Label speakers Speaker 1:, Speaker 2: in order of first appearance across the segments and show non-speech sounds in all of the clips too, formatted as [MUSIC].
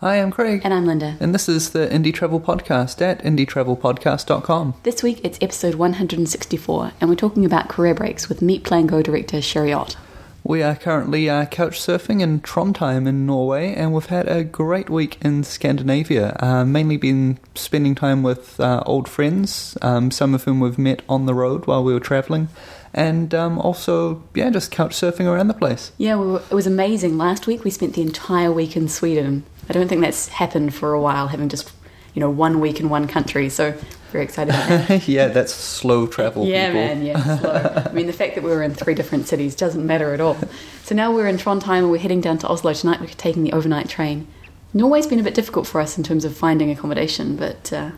Speaker 1: Hi, I'm Craig.
Speaker 2: And I'm Linda.
Speaker 1: And this is the Indie Travel Podcast at indietravelpodcast.com.
Speaker 2: This week it's episode 164, and we're talking about career breaks with Meet Plan Go director Sherry Ott.
Speaker 1: We are currently uh, couch surfing in Trondheim in Norway, and we've had a great week in Scandinavia. Uh, mainly been spending time with uh, old friends, um, some of whom we've met on the road while we were traveling, and um, also, yeah, just couch surfing around the place.
Speaker 2: Yeah, it was amazing. Last week we spent the entire week in Sweden. I don't think that's happened for a while, having just you know one week in one country. So very excited. That. [LAUGHS]
Speaker 1: yeah, that's slow travel.
Speaker 2: Yeah,
Speaker 1: people.
Speaker 2: man. Yeah, slow. I mean, the fact that we were in three different cities doesn't matter at all. So now we're in Trondheim and we're heading down to Oslo tonight. We're taking the overnight train. Norway's been a bit difficult for us in terms of finding accommodation, but. Uh,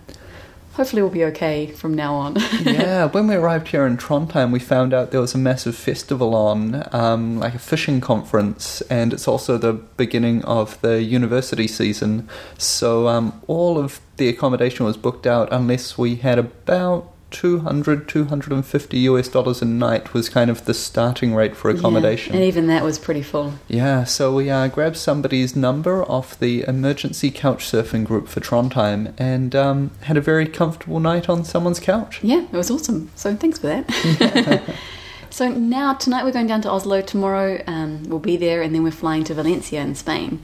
Speaker 2: hopefully we'll be okay from now on. [LAUGHS]
Speaker 1: yeah, when we arrived here in Trondheim, we found out there was a massive festival on, um, like a fishing conference, and it's also the beginning of the university season. So um, all of the accommodation was booked out unless we had about 200 250 US dollars a night was kind of the starting rate for accommodation.
Speaker 2: Yeah, and even that was pretty full.
Speaker 1: Yeah, so we uh, grabbed somebody's number off the emergency couch surfing group for Trondheim and um, had a very comfortable night on someone's couch.
Speaker 2: Yeah, it was awesome. So thanks for that. [LAUGHS] [LAUGHS] so now tonight we're going down to Oslo. Tomorrow um, we'll be there, and then we're flying to Valencia in Spain.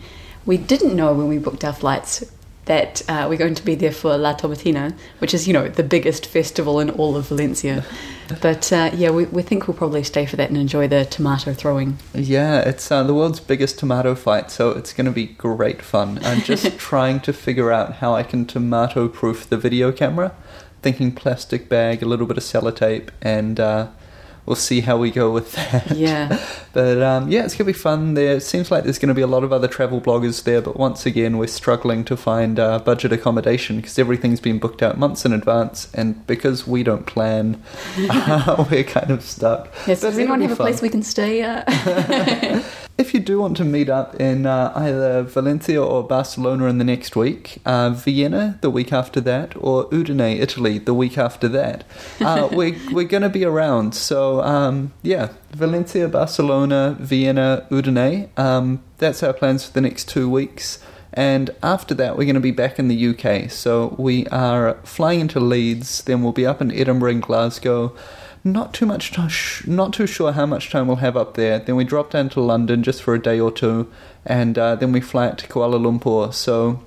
Speaker 2: We didn't know when we booked our flights that uh, we're going to be there for La Tomatina, which is, you know, the biggest festival in all of Valencia. [LAUGHS] But uh, yeah, we, we think we'll probably stay for that and enjoy the tomato throwing.
Speaker 1: Yeah, it's uh, the world's biggest tomato fight, so it's going to be great fun. I'm just [LAUGHS] trying to figure out how I can tomato proof the video camera. Thinking plastic bag, a little bit of sellotape, and uh, we'll see how we go with that.
Speaker 2: Yeah. [LAUGHS]
Speaker 1: but um, yeah, it's going to be fun there. It seems like there's going to be a lot of other travel bloggers there, but once again, we're struggling to find uh, budget accommodation because everything's been booked out months in advance, and because we don't plan, uh, [LAUGHS] [LAUGHS] we're kind of stuck.
Speaker 2: Yes, does anyone have fun. a place we can stay? Uh?
Speaker 1: If you do want to meet up in uh, either Valencia or Barcelona in the next week, uh, Vienna the week after that, or Udine, Italy the week after that, uh, [LAUGHS] we're, we're going to be around. So, um, yeah, Valencia, Barcelona, Vienna, Udine. Um, that's our plans for the next two weeks. And after that, we're going to be back in the UK. So we are flying into Leeds, then we'll be up in Edinburgh and Glasgow not too much time, not too sure how much time we'll have up there. Then we drop down to London just for a day or two, and uh, then we fly out to Kuala Lumpur. So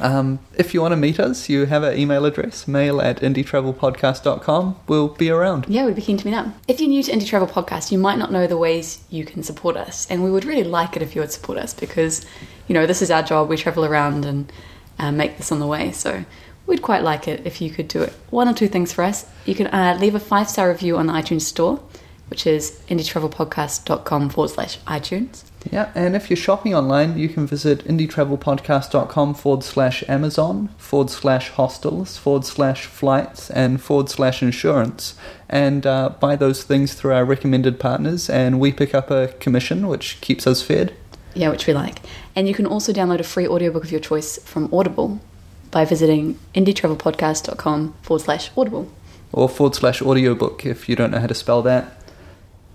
Speaker 1: um, if you want to meet us, you have our email address, mail at indietravelpodcast.com. We'll be around.
Speaker 2: Yeah, we'd be keen to meet up. If you're new to Indie Travel Podcast, you might not know the ways you can support us, and we would really like it if you would support us because, you know, this is our job. We travel around and uh, make this on the way. So We'd quite like it if you could do it. One or two things for us. You can uh, leave a five star review on the iTunes Store, which is indietravelpodcast.com forward slash iTunes.
Speaker 1: Yeah, and if you're shopping online, you can visit indietravelpodcast.com forward slash Amazon, forward slash hostels, forward slash flights, and forward slash insurance, and uh, buy those things through our recommended partners, and we pick up a commission, which keeps us fed.
Speaker 2: Yeah, which we like. And you can also download a free audiobook of your choice from Audible, by visiting indietravelpodcast.com forward slash audible.
Speaker 1: Or forward slash audiobook if you don't know how to spell that.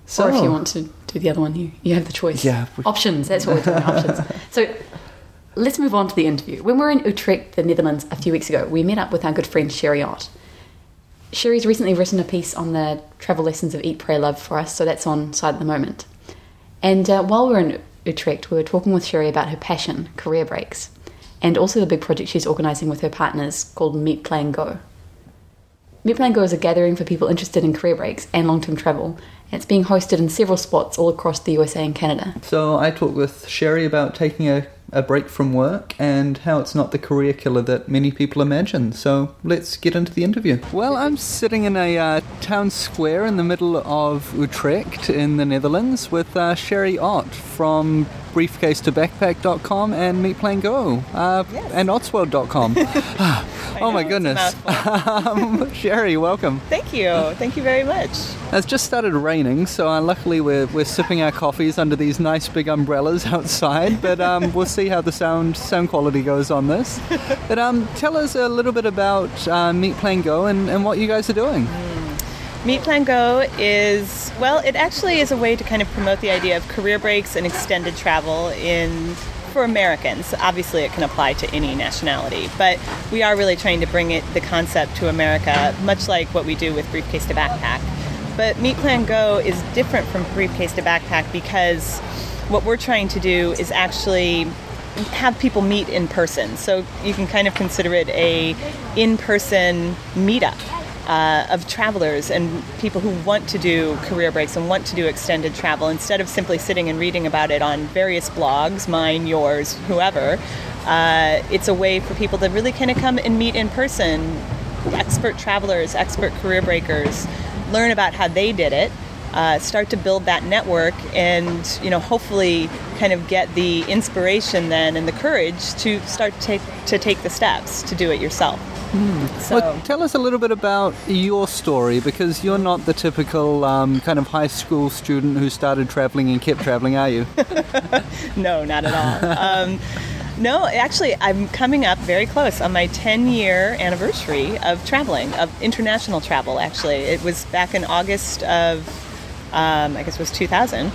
Speaker 2: So, or if you want to do the other one, you, you have the choice.
Speaker 1: Yeah.
Speaker 2: Options, that's what we're doing, options. [LAUGHS] So let's move on to the interview. When we were in Utrecht, the Netherlands, a few weeks ago, we met up with our good friend Sherry Ott. Sherry's recently written a piece on the travel lessons of Eat, Pray, Love for us, so that's on site at the moment. And uh, while we were in Utrecht, we were talking with Sherry about her passion, career breaks and also the big project she's organising with her partners called Meet Plan Go. Meet Plan Go is a gathering for people interested in career breaks and long term travel, it's being hosted in several spots all across the USA and Canada.
Speaker 1: So I talked with Sherry about taking a a break from work and how it's not the career killer that many people imagine. So let's get into the interview. Well, I'm sitting in a uh, town square in the middle of Utrecht in the Netherlands with uh, Sherry Ott from briefcase to backpack.com and Meet Plan Go uh, yes. and Ottsworld.com. [LAUGHS] oh my goodness. [LAUGHS] um, Sherry, welcome.
Speaker 3: Thank you. Thank you very much.
Speaker 1: It's just started raining, so uh, luckily we're, we're sipping our coffees under these nice big umbrellas [LAUGHS] outside, but um, we'll see how the sound sound quality goes on this. [LAUGHS] but um, tell us a little bit about uh, Meet Plan Go and, and what you guys are doing.
Speaker 3: Mm. Meet Plan Go is, well, it actually is a way to kind of promote the idea of career breaks and extended travel in for Americans. Obviously, it can apply to any nationality, but we are really trying to bring it the concept to America, much like what we do with Briefcase to Backpack. But Meet Plan Go is different from Briefcase to Backpack because what we're trying to do is actually have people meet in person. So you can kind of consider it a in-person meetup. Uh, of travelers and people who want to do career breaks and want to do extended travel instead of simply sitting and reading about it on various blogs, mine, yours, whoever. Uh, it's a way for people to really kind of come and meet in person expert travelers, expert career breakers, learn about how they did it, uh, start to build that network, and you know hopefully kind of get the inspiration then and the courage to start to take to take the steps to do it yourself.
Speaker 1: So, well, tell us a little bit about your story because you're not the typical um, kind of high school student who started traveling and kept traveling, are you? [LAUGHS]
Speaker 3: no, not at all. [LAUGHS] um, no, actually, I'm coming up very close on my 10 year anniversary of traveling, of international travel, actually. It was back in August of, um, I guess it was 2000,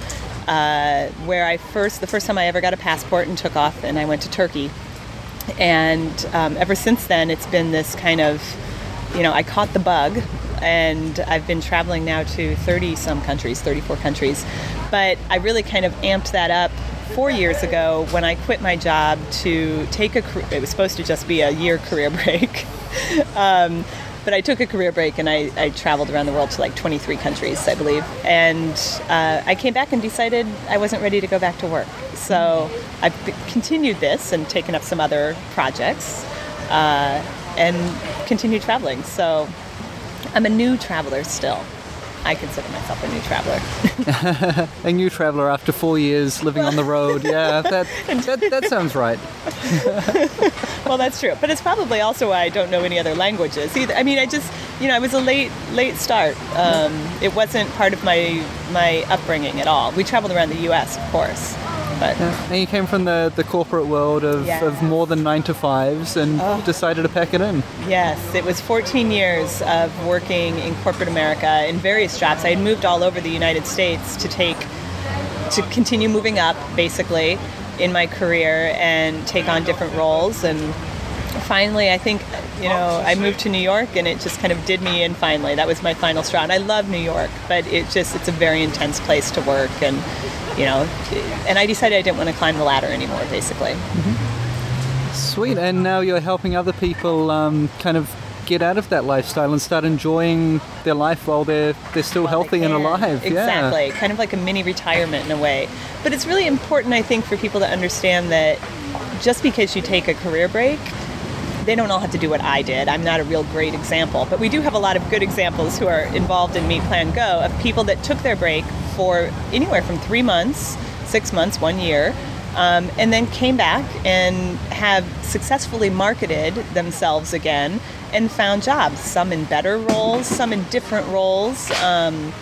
Speaker 3: uh, where I first, the first time I ever got a passport and took off, and I went to Turkey and um, ever since then, it's been this kind of, you know, I caught the bug and I've been traveling now to 30 some countries, 34 countries. But I really kind of amped that up four years ago when I quit my job to take a, it was supposed to just be a year career [LAUGHS] break. um, but I took a career break and I, I, traveled around the world to like 23 countries, I believe. And uh, I came back and decided I wasn't ready to go back to work. So I've continued this and taken up some other projects uh, and continued traveling. So I'm a new traveler still. I consider myself a new traveler. [LAUGHS]
Speaker 1: a new traveler after four years living on the road. [LAUGHS] Yeah, that that, that sounds right. [LAUGHS]
Speaker 3: well, that's true, but it's probably also why I don't know any other languages either. I mean, I just, you know, I was a late late start. Um, it wasn't part of my my upbringing at all. We traveled around the U.S., of course. But
Speaker 1: yeah. And you came from the, the corporate world of, yeah. of more than nine to fives and oh. decided to pack it in.
Speaker 3: Yes, it was 14 years of working in corporate America in various jobs. I had moved all over the United States to take to continue moving up basically in my career and take on different roles and finally i think you know i moved to new york and it just kind of did me in finally that was my final straw and i love new york but it just it's a very intense place to work and you know, and I decided I didn't want to climb the ladder anymore, basically.
Speaker 1: Mm-hmm. Sweet, and now you're helping other people um, kind of get out of that lifestyle and start enjoying their life while they're they're still while healthy and alive.
Speaker 3: Exactly,
Speaker 1: yeah.
Speaker 3: kind of like a mini retirement in a way. But it's really important, I think, for people to understand that just because you take a career break they don't all have to do what I did. I'm not a real great example, but we do have a lot of good examples who are involved in Meet Plan Go of people that took their break for anywhere from three months, six months, one year, um, and then came back and have successfully marketed themselves again and found jobs, some in better roles, some in different roles. Um,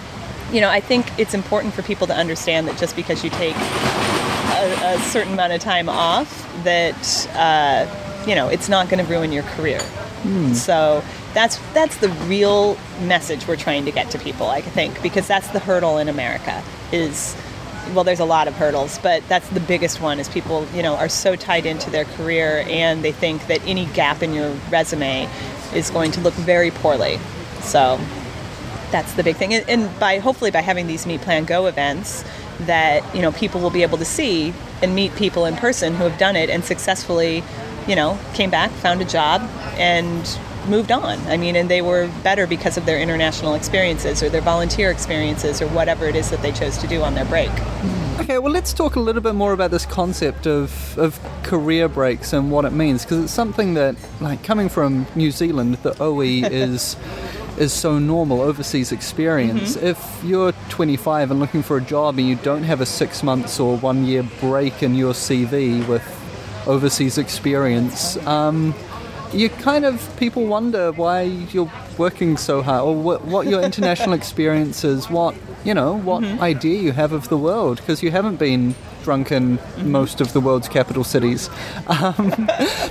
Speaker 3: you know, I think it's important for people to understand that just because you take a, a certain amount of time off, that uh, you know it's not going to ruin your career. Mm. So that's that's the real message we're trying to get to people i think because that's the hurdle in america is well there's a lot of hurdles but that's the biggest one is people you know are so tied into their career and they think that any gap in your resume is going to look very poorly so that's the big thing and, and by hopefully by having these meet plan go events that you know people will be able to see and meet people in person who have done it and successfully you know came back found a job and moved on. I mean, and they were better because of their international experiences or their volunteer experiences or whatever it is that they chose to do on their break.
Speaker 1: Okay, well, let's talk a little bit more about this concept of, of career breaks and what it means because it's something that, like, coming from New Zealand, the OE [LAUGHS] is. is so normal overseas experience. Mm-hmm. If you're 25 and looking for a job and you don't have a six months or one year break in your CV with overseas experience, um, you kind of people wonder why you're working so hard or what, what your international [LAUGHS] experience is what you know what mm-hmm. idea you have of the world because you haven't been drunk in mm-hmm. most of the world's capital cities um, [LAUGHS]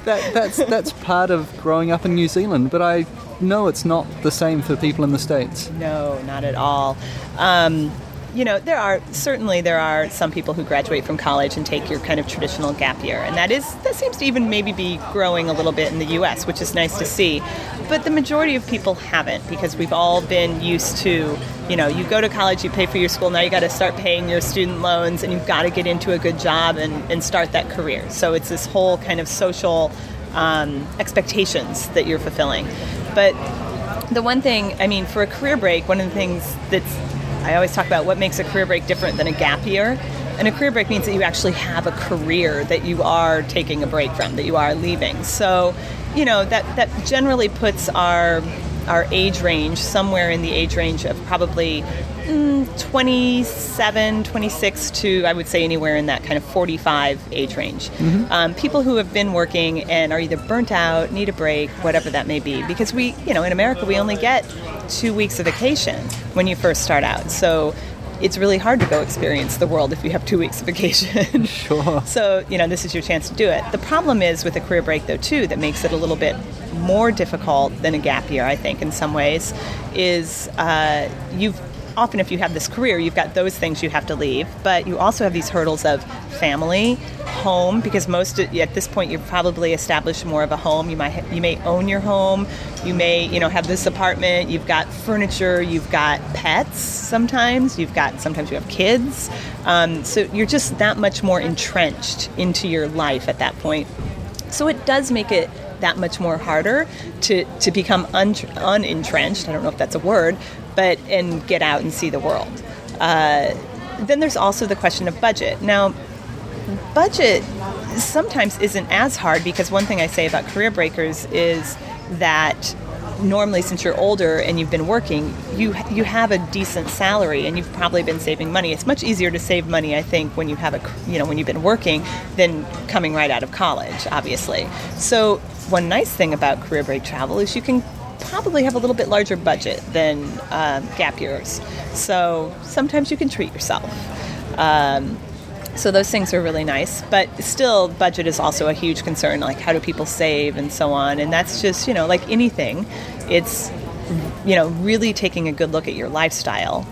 Speaker 1: that, that's that's part of growing up in New Zealand but I know it's not the same for people in the states
Speaker 3: no not at all um, you know, there are certainly there are some people who graduate from college and take your kind of traditional gap year, and that is that seems to even maybe be growing a little bit in the U.S., which is nice to see. But the majority of people haven't because we've all been used to, you know, you go to college, you pay for your school, now you got to start paying your student loans, and you've got to get into a good job and, and start that career. So it's this whole kind of social um, expectations that you're fulfilling. But the one thing, I mean, for a career break, one of the things that's I always talk about what makes a career break different than a gap year. And a career break means that you actually have a career that you are taking a break from, that you are leaving. So, you know, that, that generally puts our our age range somewhere in the age range of probably mm, 27, 26 to I would say anywhere in that kind of 45 age range. Mm-hmm. Um, people who have been working and are either burnt out, need a break, whatever that may be. Because we, you know, in America, we only get two weeks of vacation when you first start out. So it's really hard to go experience the world if you have two weeks of vacation. [LAUGHS]
Speaker 1: Sure.
Speaker 3: so, you know, this is your chance to do it. The problem is with a career break, though, too, that makes it a little bit more difficult than a gap year, I think, in some ways, is uh, you've often if you have this career, you've got those things you have to leave, but you also have these hurdles of family, home, because most at this point you've probably established more of a home. You might you may own your home, you may you know have this apartment, you've got furniture, you've got pets. Sometimes you've got sometimes you have kids, um, so you're just that much more entrenched into your life at that point. So it does make it that much more harder to, to become un- unentrenched. I don't know if that's a word, but and get out and see the world. Uh, then there's also the question of budget. Now, budget sometimes isn't as hard because one thing I say about career breakers is that normally since you're older and you've been working you you have a decent salary and you've probably been saving money it's much easier to save money i think when you have a you know when you've been working than coming right out of college obviously so one nice thing about career break travel is you can probably have a little bit larger budget than um, gap years. So sometimes you can treat yourself. Um, so those things are really nice, but still, budget is also a huge concern. Like, how do people save and so on? And that's just, you know, like anything, it's, you know, really taking a good look at your lifestyle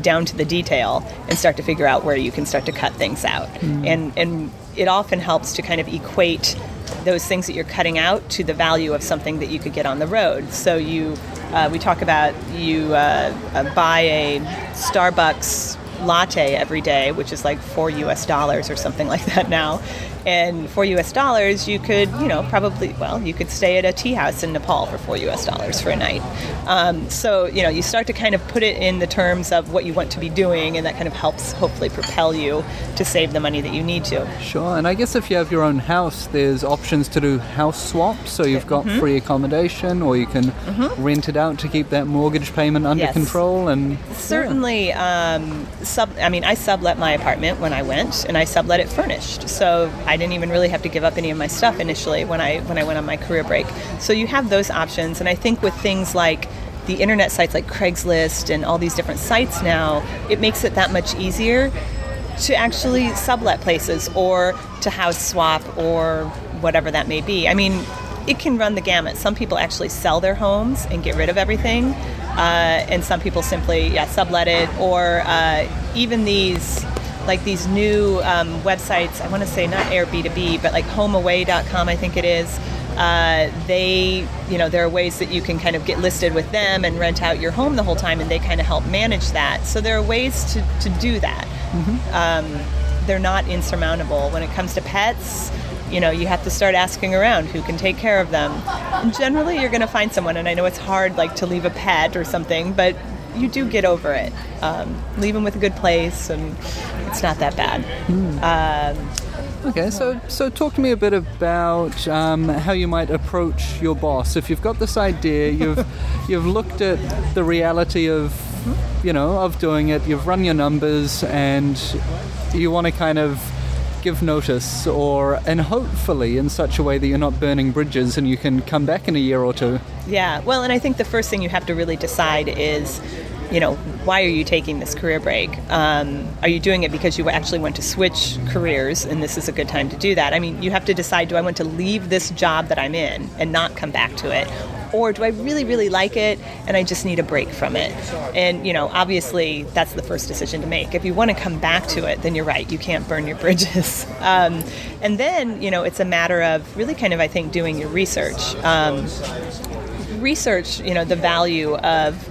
Speaker 3: down to the detail and start to figure out where you can start to cut things out. Mm. And and it often helps to kind of equate those things that you're cutting out to the value of something that you could get on the road. So you, uh, we talk about you uh, uh, buy a Starbucks latte every day, which is like four U.S. dollars or something [LAUGHS] like that now, and four US dollars, you could, you know, probably, well, you could stay at a tea house in Nepal for four US dollars for a night. Um, so, you know, you start to kind of put it in the terms of what you want to be doing, and that kind of helps hopefully propel you to save the money that you need to.
Speaker 1: Sure, and I guess if you have your own house, there's options to do house swaps. So you've got mm-hmm. free accommodation, or you can mm-hmm. rent it out to keep that mortgage payment under
Speaker 3: yes.
Speaker 1: control. And
Speaker 3: certainly, yeah. um, sub. I mean, I sublet my apartment when I went, and I sublet it furnished. So I I didn't even really have to give up any of my stuff initially when I when I went on my career break. So you have those options, and I think with things like the internet sites like Craigslist and all these different sites now, it makes it that much easier to actually sublet places or to house swap or whatever that may be. I mean, it can run the gamut. Some people actually sell their homes and get rid of everything, uh, and some people simply yeah sublet it, or uh, even these like these new um, websites. I want to say not Airbnb, but like HomeAway.com, I think it is. Uh, they, you know, there are ways that you can kind of get listed with them and rent out your home the whole time, and they kind of help manage that. So there are ways to, to do that. Mm-hmm. Um, they're not insurmountable. When it comes to pets, you know, you have to start asking around who can take care of them. And generally, you're going to find someone. And I know it's hard, like to leave a pet or something, but you do get over it. Um, leave them with a good place, and it's not that bad. Mm. Um,
Speaker 1: Okay, so so talk to me a bit about um, how you might approach your boss. If you've got this idea, you've [LAUGHS] you've looked at the reality of you know of doing it. You've run your numbers, and you want to kind of give notice, or and hopefully in such a way that you're not burning bridges, and you can come back in a year or two.
Speaker 3: Yeah, well, and I think the first thing you have to really decide is you know, why are you taking this career break? Um, are you doing it because you actually want to switch careers and this is a good time to do that? I mean, you have to decide do I want to leave this job that I'm in and not come back to it? Or do I really, really like it and I just need a break from it? And, you know, obviously that's the first decision to make. If you want to come back to it, then you're right, you can't burn your [LAUGHS] bridges. Um, and then, you know, it's a matter of really kind of, I think, doing your research. Um, research, you know, the value of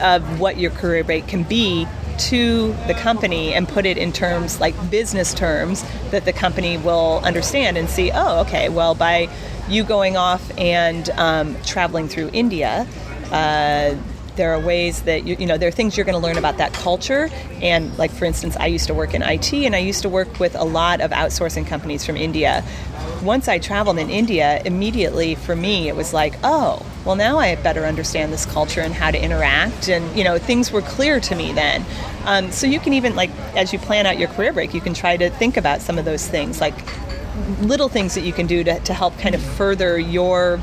Speaker 3: of what your career break can be to the company and put it in terms like business terms that the company will understand and see oh okay well by you going off and um, traveling through india uh, there are ways that you, you know there are things you're going to learn about that culture. And like for instance i used to work in it and i used to work with a lot of outsourcing companies from india. Once i traveled in india immediately for me it was like oh well now i better understand this culture and how to interact. And you know things were clear to me then. Um, so you can even like as you plan out your career break you can try to think about some of those things like little things that you can do to, to help kind of further your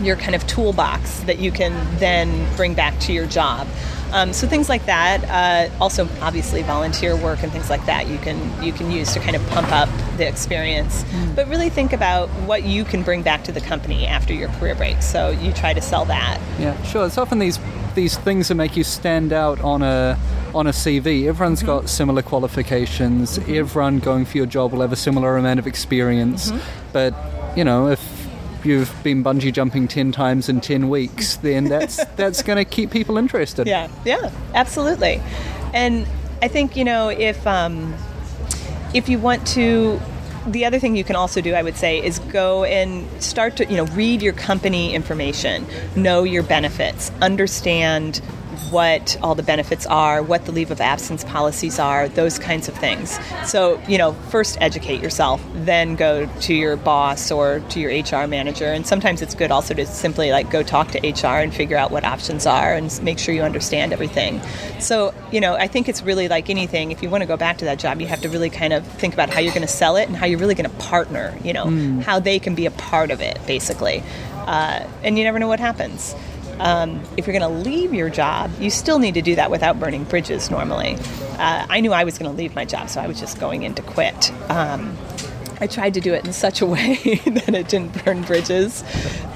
Speaker 3: your kind of toolbox that you can then bring back to your job. Um, so things like that. Uh, also, obviously, volunteer work and things like that you can you can use to kind of pump up the experience. Mm. But really think about what you can bring back to the company after your career break. So you try to sell that.
Speaker 1: Yeah, sure. It's often these these things that make you stand out on a on a CV. Everyone's mm-hmm. got similar qualifications. Mm-hmm. Everyone going for your job will have a similar amount of experience. Mm-hmm. But you know, if you've been bungee jumping 10 times in 10 weeks, then that's [LAUGHS] that's going to keep people interested.
Speaker 3: Yeah, yeah, absolutely. And I think, you know, if um, if you want to the other thing you can also do, I would say, is go and start to, you know, read your company information, know your benefits, understand what all the benefits are, what the leave of absence policies are, those kinds of things. So, you know, first educate yourself, then go to your boss or to your HR manager. And sometimes it's good also to simply like go talk to HR and figure out what options are and make sure you understand everything. So, you know, I think it's really like anything. If you want to go back to that job, you have to really kind of think about how you're going to sell it and how you're really going to partner, you know, mm. how they can be a part of it, basically. Uh, and you never know what happens. Um, if you're going to leave your job, you still need to do that without burning bridges normally. Uh, I knew I was going to leave my job, so I was just going in to quit. Um, I tried to do it in such a [LAUGHS] way that it didn't burn bridges.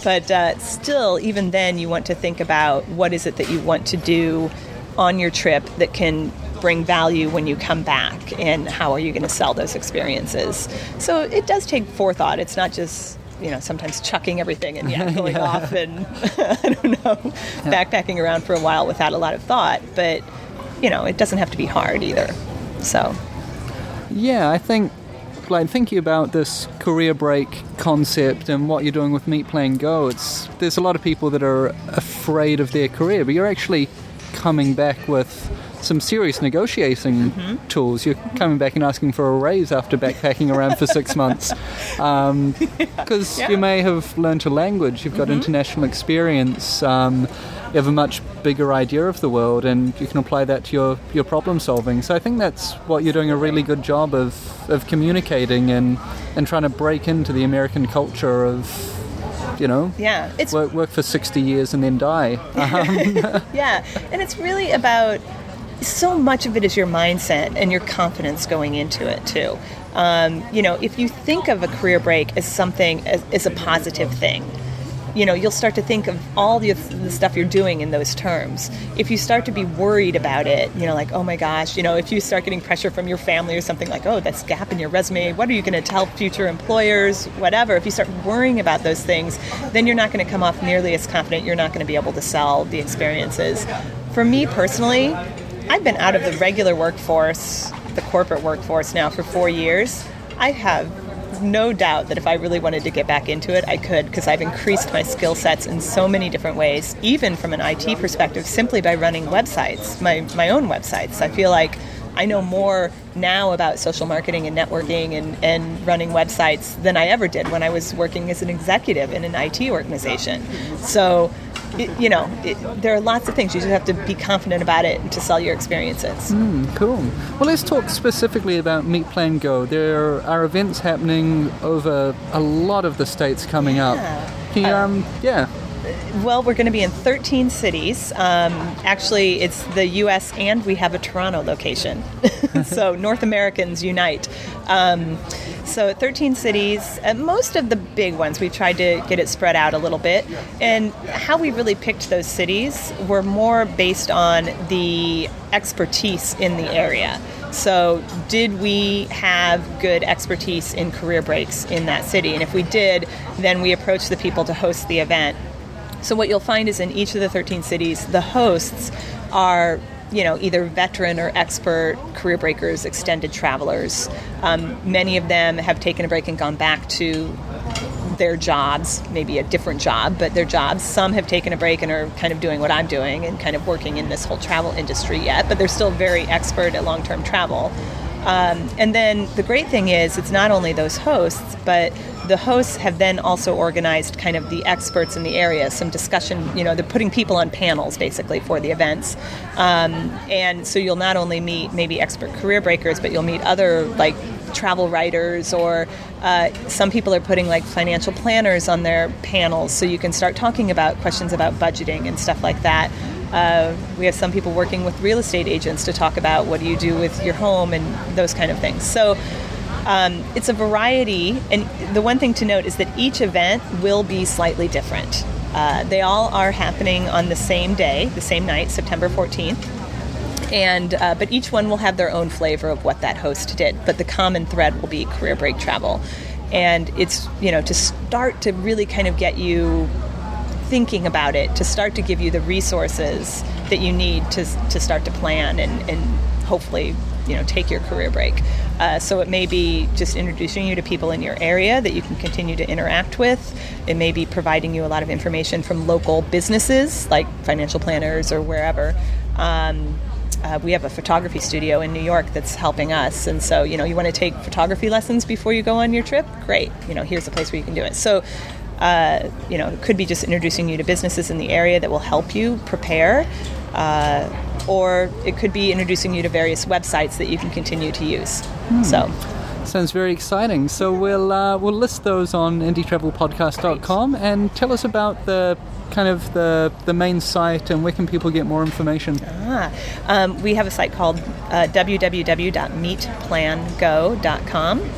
Speaker 3: But uh, still, even then, you want to think about what is it that you want to do on your trip that can bring value when you come back and how are you going to sell those experiences. So it does take forethought. It's not just you know sometimes chucking everything and yeah going [LAUGHS] yeah. off and [LAUGHS] I don't know yeah. backpacking around for a while without a lot of thought. But you know it doesn't have to be hard either. So
Speaker 1: yeah, I think like thinking about this career break concept and what you're doing with Meet Plan Go, it's there's a lot of people that are afraid of their career, but you're actually coming back with some serious negotiating mm-hmm. tools. You're coming back and asking for a raise after backpacking around for six months because um, [LAUGHS] yeah. you may have learned a language, you've got mm-hmm. international experience. Um, you have a much bigger idea of the world and you can apply that to your, your problem solving. So I think that's what you're doing a really good job of, of communicating and, and trying to break into the American culture of you know
Speaker 3: yeah
Speaker 1: it's work, work for 60 years and then die
Speaker 3: um, [LAUGHS] yeah and it's really about so much of it is your mindset and your confidence going into it too. Um, you know, if you think of a career break as something as, as, a positive thing, you know, you'll start to think of all the, the stuff you're doing in those terms. If you start to be worried about it, you know, like, oh my gosh, you know, if you start getting pressure from your family or something like, oh, that's gap in your resume, what are you going to tell future employers, whatever, if you start worrying about those things, then you're not going to come off nearly as confident. You're not going to be able to sell the experiences. For me personally, I've been out of the regular workforce, the corporate workforce now for four years. I have no doubt that if I really wanted to get back into it, I could because I've increased my skill sets in so many different ways, even from an IT perspective, simply by running websites, my, my own websites. I feel like I know more now about social marketing and networking and, and running websites than I ever did when I was working as an executive in an IT organization. So it, you know, it, there are lots of things. You just have to be confident about it to sell your experiences.
Speaker 1: Mm, cool. Well, let's talk specifically about Meet Plan Go. There are events happening over a lot of the states coming
Speaker 3: yeah.
Speaker 1: up. Can you, um, yeah,
Speaker 3: well, we're going to be in 13 cities. Um, actually, it's the U.S. and we have a Toronto location. [LAUGHS] so North Americans unite. Um, so 13 cities, most of the big ones, we tried to get it spread out a little bit. And how we really picked those cities were more based on the expertise in the area. So, did we have good expertise in career breaks in that city? And if we did, then we approached the people to host the event. So, what you'll find is in each of the 13 cities, the hosts are you know, either veteran or expert career breakers, extended travelers. Um, many of them have taken a break and gone back to their jobs, maybe a different job, but their jobs. Some have taken a break and are kind of doing what I'm doing and kind of working in this whole travel industry yet, but they're still very expert at long term travel. Um, and then the great thing is, it's not only those hosts, but the hosts have then also organized kind of the experts in the area, some discussion. You know, they're putting people on panels basically for the events, um, and so you'll not only meet maybe expert career breakers, but you'll meet other like travel writers or uh, some people are putting like financial planners on their panels so you can start talking about questions about budgeting and stuff like that uh, we have some people working with real estate agents to talk about what do you do with your home and those kind of things so um, it's a variety, and the one thing to note is that each event will be slightly different. Uh, they all are happening on the same day, the same night, September 14th. And uh, but each one will have their own flavor of what that host did. But the common thread will be career break travel, and it's you know to start to really kind of get you thinking about it, to start to give you the resources that you need to to start to plan and and hopefully you know take your career break. Uh, so it may be just introducing you to people in your area that you can continue to interact with. It may be providing you a lot of information from local businesses like financial planners or wherever. Um, uh, we have a photography studio in New York that's helping us, and so you know you want to take photography lessons before you go on your trip. Great, you know here's a place where you can do it. So. Uh, you know, it could be just introducing you to businesses in the area that will help you prepare. Uh, or it could be introducing you to various websites that you can continue to use. Hmm. So.
Speaker 1: Sounds very exciting. So we'll uh, we'll list those on indietravelpodcast.com and tell us about the kind of the the main site and where can people get more information?
Speaker 3: Ah, um, we have a site called uh, www.meetplango.com.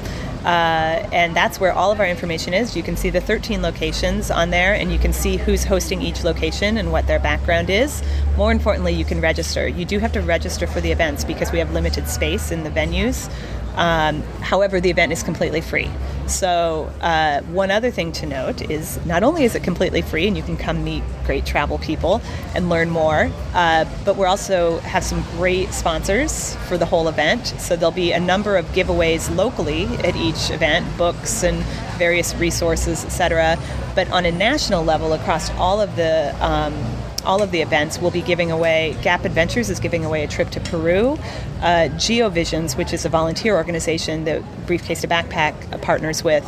Speaker 3: Uh, and that's where all of our information is. You can see the 13 locations on there, and you can see who's hosting each location and what their background is. More importantly, you can register. You do have to register for the events because we have limited space in the venues. Um, however, the event is completely free. So, uh, one other thing to note is not only is it completely free and you can come meet great travel people and learn more, uh, but we also have some great sponsors for the whole event. So, there'll be a number of giveaways locally at each event books and various resources, etc. But on a national level, across all of the um, all of the events, we'll be giving away, Gap Adventures is giving away a trip to Peru. Uh, GeoVisions, which is a volunteer organization that Briefcase to Backpack partners with,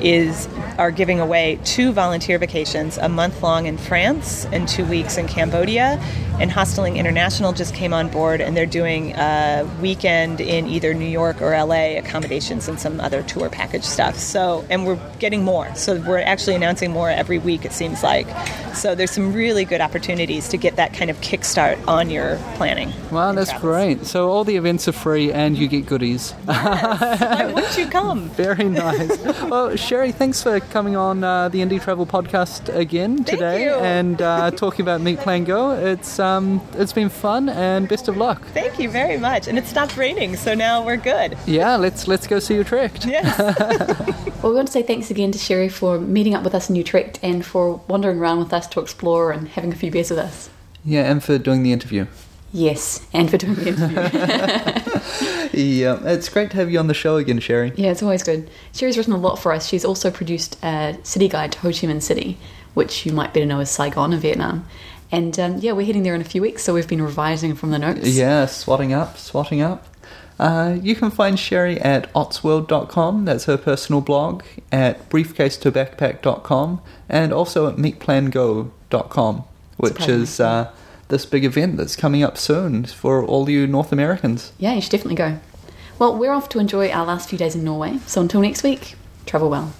Speaker 3: is are giving away two volunteer vacations, a month long in France and two weeks in Cambodia. And Hostelling International just came on board and they're doing a weekend in either New York or LA accommodations and some other tour package stuff. So, and we're getting more. So, we're actually announcing more every week, it seems like. So, there's some really good opportunities to get that kind of kickstart on your planning.
Speaker 1: Wow, that's travels. great. So, all the events are free and you get goodies.
Speaker 3: Yes. Why wouldn't you come? [LAUGHS]
Speaker 1: Very nice. well, Sherry, thanks for coming on uh, the Indie Travel Podcast again today and uh, talking about Meet Plan Go. It's um, it's been fun and best of luck.
Speaker 3: Thank you very much. And it stopped raining, so now we're good.
Speaker 1: Yeah, let's let's go see Utrecht. [LAUGHS]
Speaker 3: Yes. [LAUGHS]
Speaker 2: well, we want to say thanks again to Sherry for meeting up with us in Utrecht and for wandering around with us to explore and having a few beers with us.
Speaker 1: Yeah, and for doing the interview.
Speaker 2: Yes, and for doing the interview. [LAUGHS]
Speaker 1: yeah, it's great to have you on the show again, Sherry.
Speaker 2: Yeah, it's always good. Sherry's written a lot for us. She's also produced a city guide to Ho Chi Minh City, which you might better know as Saigon in Vietnam. And um, yeah, we're heading there in a few weeks, so we've been revising from the notes.
Speaker 1: Yeah, swatting up, swatting up. Uh, you can find Sherry at ottsworld.com, that's her personal blog, at briefcasetobackpack.com, and also at meetplango.com, which is uh, this big event that's coming up soon for all you North Americans.
Speaker 2: Yeah, you should definitely go. Well, we're off to enjoy our last few days in Norway, so until next week, travel well.